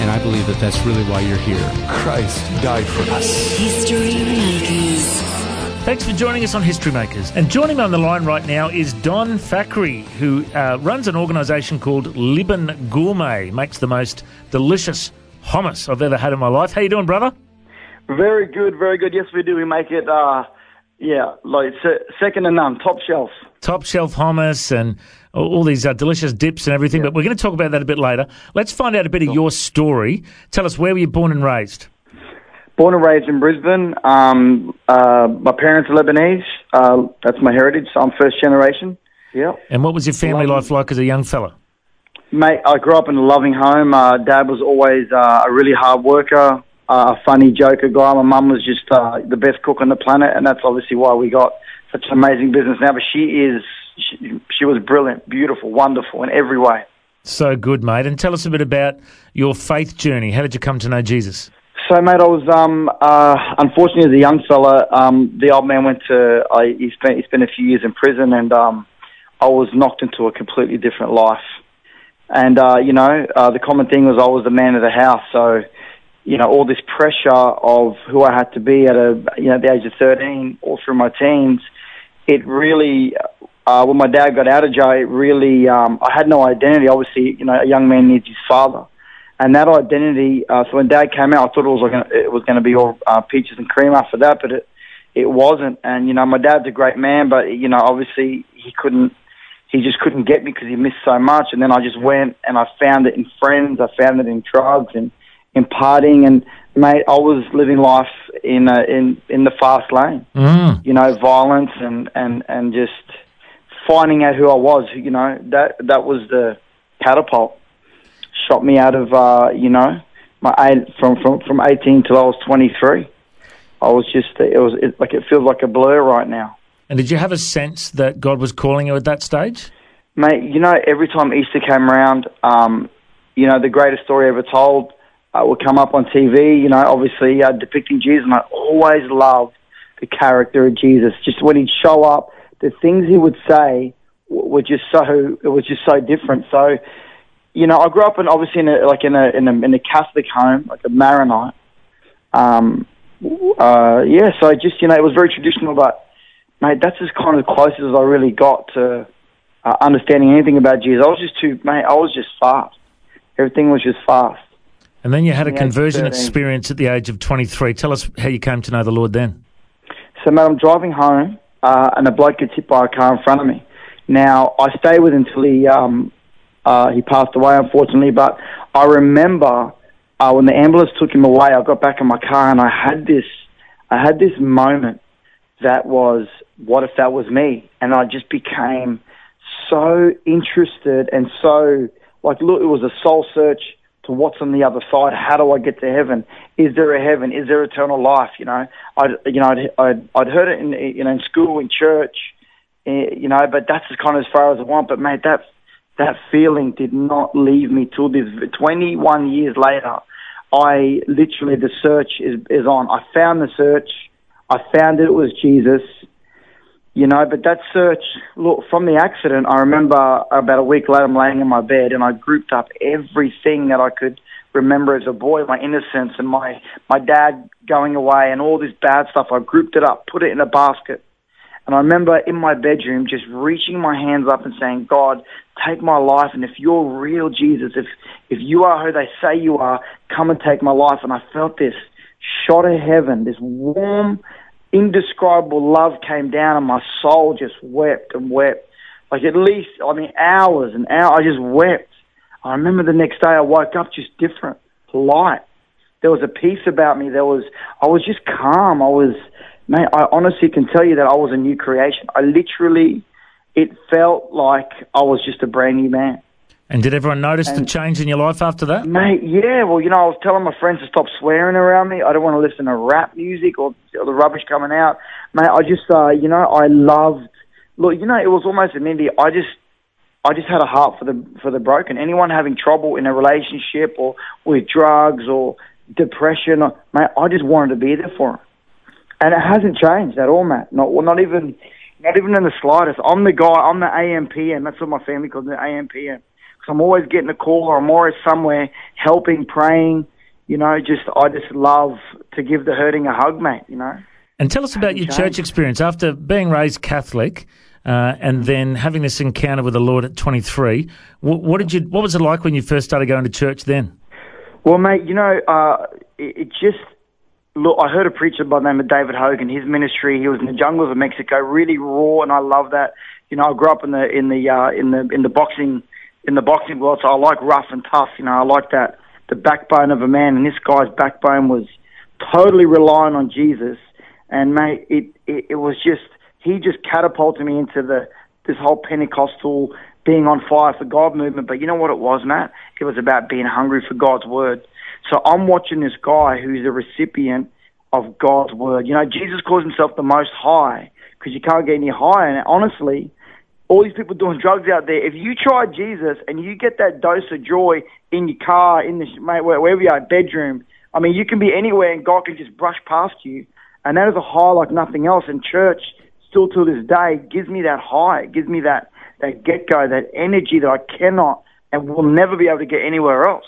And I believe that that's really why you're here. Christ died for us. History Makers. Thanks for joining us on History Makers. And joining me on the line right now is Don Thackeray, who uh, runs an organisation called Liban Gourmet. Makes the most delicious hummus I've ever had in my life. How you doing, brother? Very good, very good. Yes, we do. We make it, uh, yeah, like se- second to none, top shelf. Top shelf hummus and all these uh, delicious dips and everything. But we're going to talk about that a bit later. Let's find out a bit of your story. Tell us where were you born and raised? Born and raised in Brisbane. Um, uh, my parents are Lebanese. Uh, that's my heritage. So I'm first generation. Yeah. And what was your family life like as a young fella? Mate, I grew up in a loving home. Uh, Dad was always uh, a really hard worker, uh, a funny joker guy. My mum was just uh, the best cook on the planet, and that's obviously why we got such an amazing business now. But she is, she, she was brilliant, beautiful, wonderful in every way. So good, mate. And tell us a bit about your faith journey. How did you come to know Jesus? So, mate, I was um, uh, unfortunately as a young fella, um, the old man went to. I, he spent he spent a few years in prison, and um, I was knocked into a completely different life. And uh, you know, uh, the common thing was I was the man of the house, so you know all this pressure of who I had to be at a you know the age of thirteen, all through my teens. It really, uh, when my dad got out of jail, it really um, I had no identity. Obviously, you know, a young man needs his father and that identity. Uh, so when Dad came out, I thought it was like gonna, it was going to be all uh, peaches and cream after that, but it it wasn't. And you know, my dad's a great man, but you know, obviously he couldn't. He just couldn't get me because he missed so much. And then I just went and I found it in friends. I found it in drugs and in partying. And mate, I was living life in a, in in the fast lane. Mm. You know, violence and and and just finding out who I was. You know, that that was the catapult shot me out of uh, you know my eight, from from from 18 till I was 23. I was just it was it, like it feels like a blur right now, And did you have a sense that God was calling you at that stage? mate. You know, every time Easter came around, um, you know the greatest story ever told uh, would come up on TV. You know, obviously uh, depicting Jesus, and I always loved the character of Jesus. Just when he'd show up, the things he would say were just so it was just so different. So you know, I grew up in obviously in a like in a in a in a Catholic home, like a Maronite. Um, uh, yeah, so just you know, it was very traditional, but mate, that's as kind of close as I really got to uh, understanding anything about Jesus. I was just too, mate. I was just fast. Everything was just fast. And then you had a conversion experience at the age of 23. Tell us how you came to know the Lord then. So, mate, I'm driving home, uh, and a bloke gets hit by a car in front of me. Now, I stayed with him until he um, uh, he passed away, unfortunately. But I remember uh, when the ambulance took him away, I got back in my car, and I had this, I had this moment that was, what if that was me? And I just became so interested and so like, look, it was a soul search to what's on the other side. How do I get to heaven? Is there a heaven? Is there eternal life? You know, I, you know, I'd, I'd, I'd heard it in, you know, in school, in church, eh, you know, but that's as kind of as far as I want. But mate, that that feeling did not leave me till this. Twenty one years later, I literally the search is is on. I found the search. I found it was Jesus. You know, but that search, look, from the accident, I remember about a week later, I'm laying in my bed and I grouped up everything that I could remember as a boy, my innocence and my, my dad going away and all this bad stuff. I grouped it up, put it in a basket. And I remember in my bedroom just reaching my hands up and saying, God, take my life. And if you're real Jesus, if, if you are who they say you are, come and take my life. And I felt this shot of heaven, this warm, indescribable love came down and my soul just wept and wept. Like at least, I mean, hours and hours, I just wept. I remember the next day I woke up just different, light. There was a peace about me. There was, I was just calm. I was, man, I honestly can tell you that I was a new creation. I literally, it felt like I was just a brand new man. And did everyone notice the change in your life after that? Mate, yeah, well, you know, I was telling my friends to stop swearing around me. I don't want to listen to rap music or, or the rubbish coming out. Mate, I just, uh, you know, I loved, look, you know, it was almost an indie. I just, I just had a heart for the, for the broken. Anyone having trouble in a relationship or with drugs or depression, or, mate, I just wanted to be there for them. And it hasn't changed at all, Matt. Not, well, not even, not even in the slightest. I'm the guy, I'm the AMPM. That's what my family calls me, the AMPM. So I'm always getting a call or I'm always somewhere helping, praying. You know, just I just love to give the hurting a hug, mate. You know. And tell us about your church experience after being raised Catholic. Uh, and then having this encounter with the Lord at 23, what, what did you? What was it like when you first started going to church then? Well, mate, you know, uh, it, it just look. I heard a preacher by the name of David Hogan. His ministry, he was in the jungles of Mexico, really raw, and I love that. You know, I grew up in the in the uh, in the in the boxing in the boxing world, so I like rough and tough. You know, I like that the backbone of a man, and this guy's backbone was totally relying on Jesus. And mate, it it, it was just he just catapulted me into the this whole Pentecostal being on fire for God movement. But you know what it was, Matt? It was about being hungry for God's word. So I'm watching this guy who's a recipient of God's word. You know, Jesus calls himself the Most High because you can't get any higher. And honestly, all these people doing drugs out there. If you try Jesus and you get that dose of joy in your car, in the mate, wherever you are, bedroom. I mean, you can be anywhere and God can just brush past you, and that is a high like nothing else. And church, still to this day, gives me that high. It gives me that that get go, that energy that I cannot and will never be able to get anywhere else.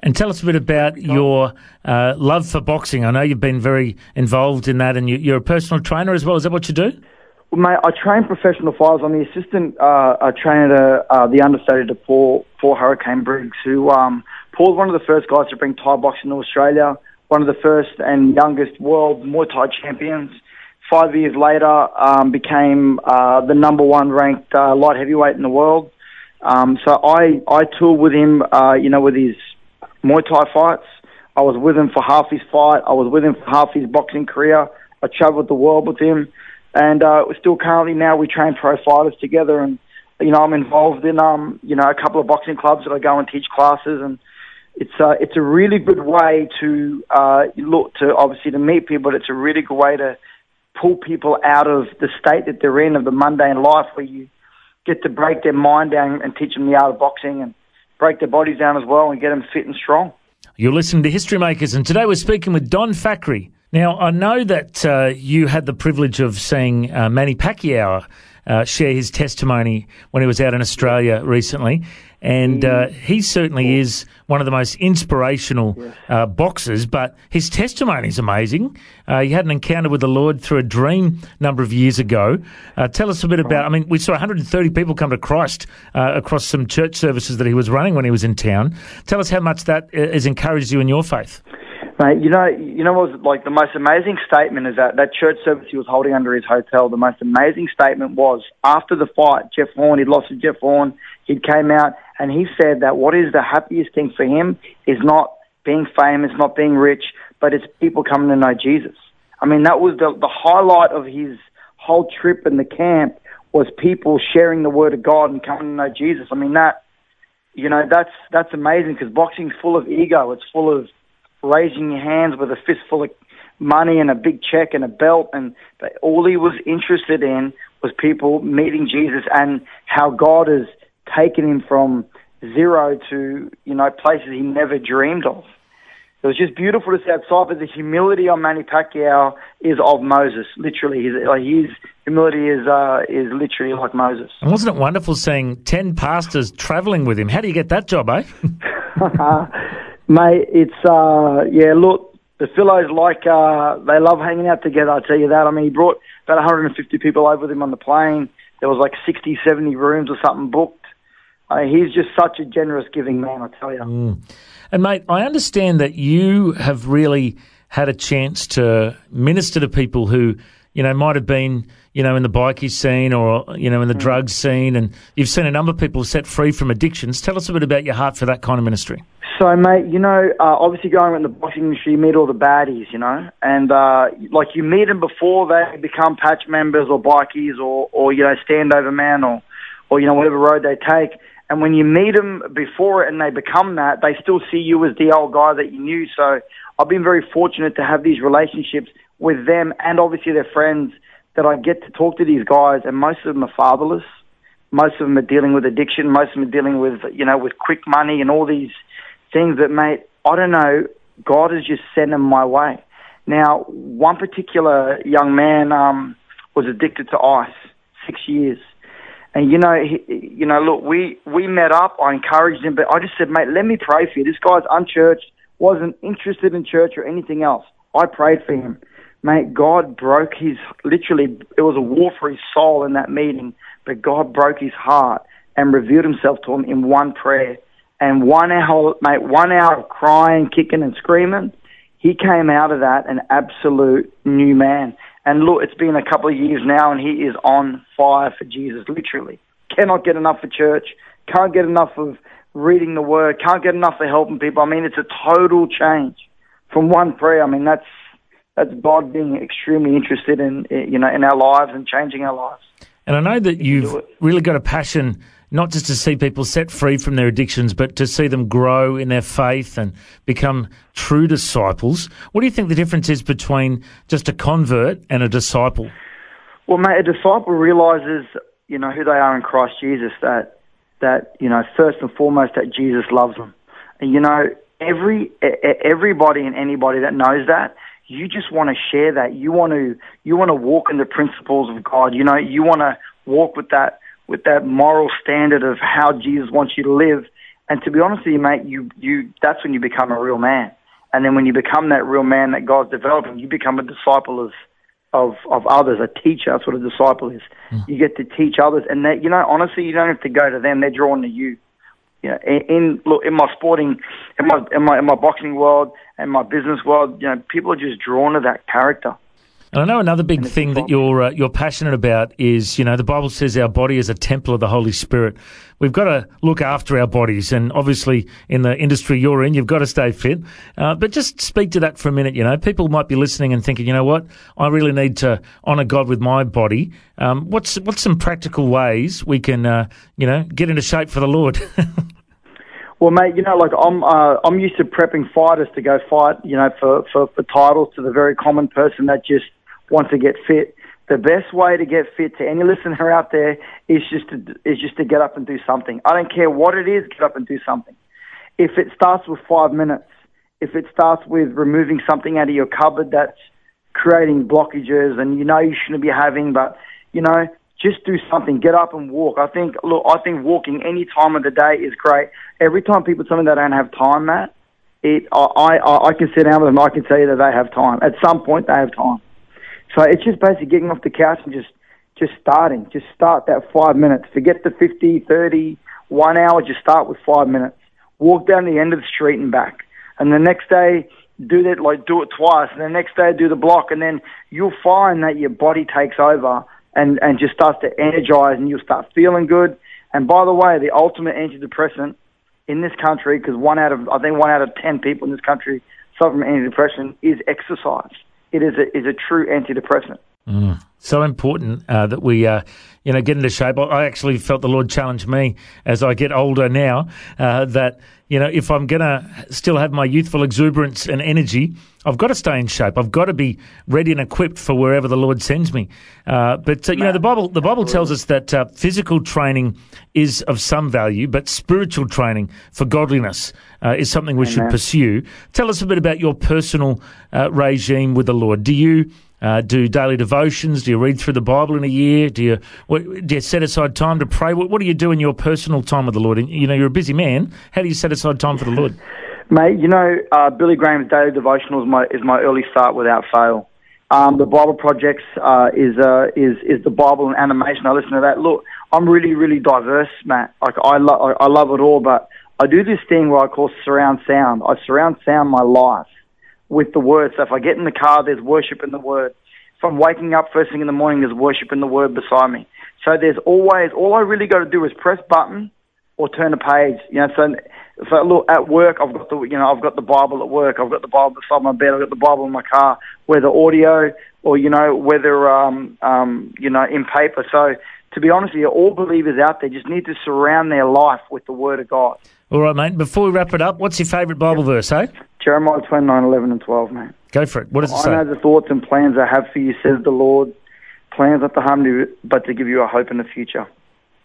And tell us a bit about your uh, love for boxing. I know you've been very involved in that, and you, you're a personal trainer as well. Is that what you do? Mate, I train professional fighters. I'm the assistant uh, uh, trainer to uh, the understudy to Paul, Paul Hurricane Briggs, who um, Paul's one of the first guys to bring Thai boxing to Australia, one of the first and youngest world Muay Thai champions. Five years later, um, became uh, the number one ranked uh, light heavyweight in the world. Um, so I, I toured with him, uh, you know, with his Muay Thai fights. I was with him for half his fight. I was with him for half his boxing career. I travelled the world with him, and uh, we're still currently now we train pro fighters together. And you know, I'm involved in um, you know, a couple of boxing clubs that I go and teach classes, and it's uh, it's a really good way to uh, look to obviously to meet people. But it's a really good way to pull people out of the state that they're in of the mundane life, where you get to break their mind down and teach them the art of boxing and break their bodies down as well and get them fit and strong. You're listening to History Makers, and today we're speaking with Don Fackery. Now, I know that uh, you had the privilege of seeing uh, Manny Pacquiao uh, share his testimony when he was out in Australia recently, and uh, he certainly is one of the most inspirational uh, boxers. But his testimony is amazing. Uh, he had an encounter with the Lord through a dream a number of years ago. Uh, tell us a bit about. I mean, we saw 130 people come to Christ uh, across some church services that he was running when he was in town. Tell us how much that has encouraged you in your faith. Mate, you know, you know what was like the most amazing statement is that that church service he was holding under his hotel. The most amazing statement was after the fight, Jeff Horn. He'd lost to Jeff Horn. He came out and he said that what is the happiest thing for him is not being famous, not being rich, but it's people coming to know Jesus. I mean, that was the the highlight of his whole trip in the camp was people sharing the word of God and coming to know Jesus. I mean, that you know, that's that's amazing because boxing's full of ego. It's full of raising your hands with a fistful of money and a big check and a belt, and but all he was interested in was people meeting Jesus and how God has taken him from zero to you know places he never dreamed of. It was just beautiful to see outside, but the humility on Manny Pacquiao is of Moses. Literally, his, like his humility is uh, is literally like Moses. And wasn't it wonderful seeing 10 pastors travelling with him? How do you get that job, eh? Mate, it's uh yeah, look, the Phillies like uh they love hanging out together, I tell you that. I mean he brought about 150 people over with him on the plane. There was like 60, 70 rooms or something booked. Uh, he's just such a generous giving man, I tell you. And mate, I understand that you have really had a chance to minister to people who, you know, might have been, you know, in the bikie scene or, you know, in the drug scene, and you've seen a number of people set free from addictions. Tell us a bit about your heart for that kind of ministry. So, mate, you know, uh, obviously going in the boxing industry, you meet all the baddies, you know, and uh, like you meet them before they become patch members or bikies or, or you know, standover man or, or you know, whatever road they take. And when you meet them before it and they become that, they still see you as the old guy that you knew. So I've been very fortunate to have these relationships with them and obviously their friends that I get to talk to these guys, and most of them are fatherless. Most of them are dealing with addiction. Most of them are dealing with, you know, with quick money and all these things that, mate, I don't know, God has just sent them my way. Now, one particular young man um, was addicted to ice, six years. And you know, he, you know, look, we we met up. I encouraged him, but I just said, mate, let me pray for you. This guy's unchurched, wasn't interested in church or anything else. I prayed for him, mate. God broke his literally. It was a war for his soul in that meeting, but God broke his heart and revealed Himself to him in one prayer. And one hour, mate, one hour of crying, kicking, and screaming. He came out of that an absolute new man. And look, it's been a couple of years now, and he is on fire for Jesus, literally. Cannot get enough for church, can't get enough of reading the word, can't get enough of helping people. I mean, it's a total change from one prayer. I mean, that's that's God being extremely interested in you know in our lives and changing our lives. And I know that you've really got a passion not just to see people set free from their addictions, but to see them grow in their faith and become true disciples. What do you think the difference is between just a convert and a disciple? Well, mate, a disciple realizes, you know, who they are in Christ Jesus, that, that, you know, first and foremost, that Jesus loves them. And, you know, every, everybody and anybody that knows that, you just want to share that. You want to, you want to walk in the principles of God. You know, you want to walk with that, with that moral standard of how Jesus wants you to live. And to be honest with you, mate, you, you, that's when you become a real man. And then when you become that real man that God's developing, you become a disciple of, of, of others, a teacher. That's what a disciple is. Mm. You get to teach others. And that, you know, honestly, you don't have to go to them. They're drawn to you. You know, in, in look in my sporting, in my in my in my boxing world and my business world, you know, people are just drawn to that character. And I know another big thing that you're uh, you're passionate about is, you know, the Bible says our body is a temple of the Holy Spirit. We've got to look after our bodies, and obviously, in the industry you're in, you've got to stay fit. Uh, but just speak to that for a minute. You know, people might be listening and thinking, you know what, I really need to honour God with my body. Um, what's what's some practical ways we can, uh, you know, get into shape for the Lord? Well, mate, you know, like I'm, uh, I'm used to prepping fighters to go fight, you know, for, for, for titles to the very common person that just want to get fit, the best way to get fit to any listener out there is just to is just to get up and do something. I don't care what it is, get up and do something. If it starts with five minutes, if it starts with removing something out of your cupboard that's creating blockages and you know you shouldn't be having, but you know, just do something. Get up and walk. I think look, I think walking any time of the day is great. Every time people tell me they don't have time, Matt, it I I, I can sit down with them. I can tell you that they have time. At some point, they have time. So it's just basically getting off the couch and just just starting. Just start that five minutes. Forget the 50, 30, one hour. Just start with five minutes. Walk down the end of the street and back. And the next day, do that, like do it twice. And the next day, do the block. And then you'll find that your body takes over and, and just starts to energize and you'll start feeling good. And by the way, the ultimate antidepressant in this country, because one out of, I think one out of 10 people in this country suffer from antidepressant is exercise it is a, is a true antidepressant. Mm. So important uh, that we, uh, you know, get into shape. I actually felt the Lord challenge me as I get older now uh, that, you know, if I'm going to still have my youthful exuberance and energy, I've got to stay in shape. I've got to be ready and equipped for wherever the Lord sends me. Uh, but uh, you know, the Bible the Bible tells us that uh, physical training is of some value, but spiritual training for godliness is something we Amen. should pursue. Tell us a bit about your personal regime with the Lord. Do you uh, do daily devotions? Do you read through the Bible in a year? Do you what, do you set aside time to pray? What, what do you do in your personal time with the Lord? You know, you're a busy man. How do you set aside time for the Lord? Mate, you know, uh, Billy Graham's daily devotional is my is my early start without fail. Um, the Bible projects uh, is uh, is is the Bible and animation. I listen to that. Look, I'm really really diverse, Matt. Like I love I love it all, but I do this thing where I call surround sound. I surround sound my life with the word. So if I get in the car, there's worship in the word. If I'm waking up first thing in the morning, there's worship in the word beside me. So there's always, all I really got to do is press button or turn a page. You know, so, so look, at work, I've got the, you know, I've got the Bible at work. I've got the Bible beside my bed. I've got the Bible in my car, whether audio or, you know, whether, um, um, you know, in paper. So to be honest with you, all believers out there just need to surround their life with the Word of God. All right, mate. Before we wrap it up, what's your favourite Bible verse, eh? Jeremiah 29, 11 and 12, mate. Go for it. What does it I say? know the thoughts and plans I have for you, says the Lord. Plans not to harm you, but to give you a hope in the future.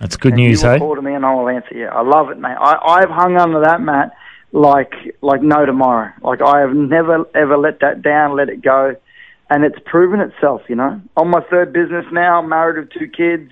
That's good And news, you will eh? call to me and I will answer you. I love it, mate. I, I've hung on to that, Matt, like like no tomorrow. Like I have never ever let that down, let it go, and it's proven itself. You know, on my third business now, married with two kids,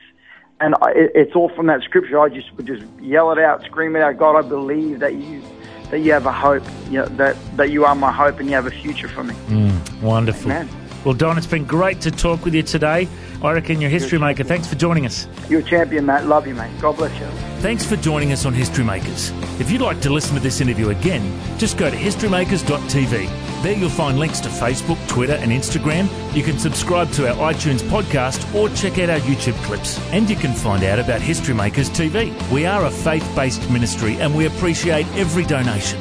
and I, it, it's all from that scripture. I just would just yell it out, scream it out. God, I believe that you that you have a hope. You know, that that you are my hope, and you have a future for me. Mm, wonderful. Amen. Well, Don, it's been great to talk with you today. I reckon you're a history maker. Thanks for joining us. You're a champion, Matt. Love you, mate. God bless you. Thanks for joining us on History Makers. If you'd like to listen to this interview again, just go to historymakers.tv. There you'll find links to Facebook, Twitter, and Instagram. You can subscribe to our iTunes podcast or check out our YouTube clips. And you can find out about History Makers TV. We are a faith based ministry and we appreciate every donation.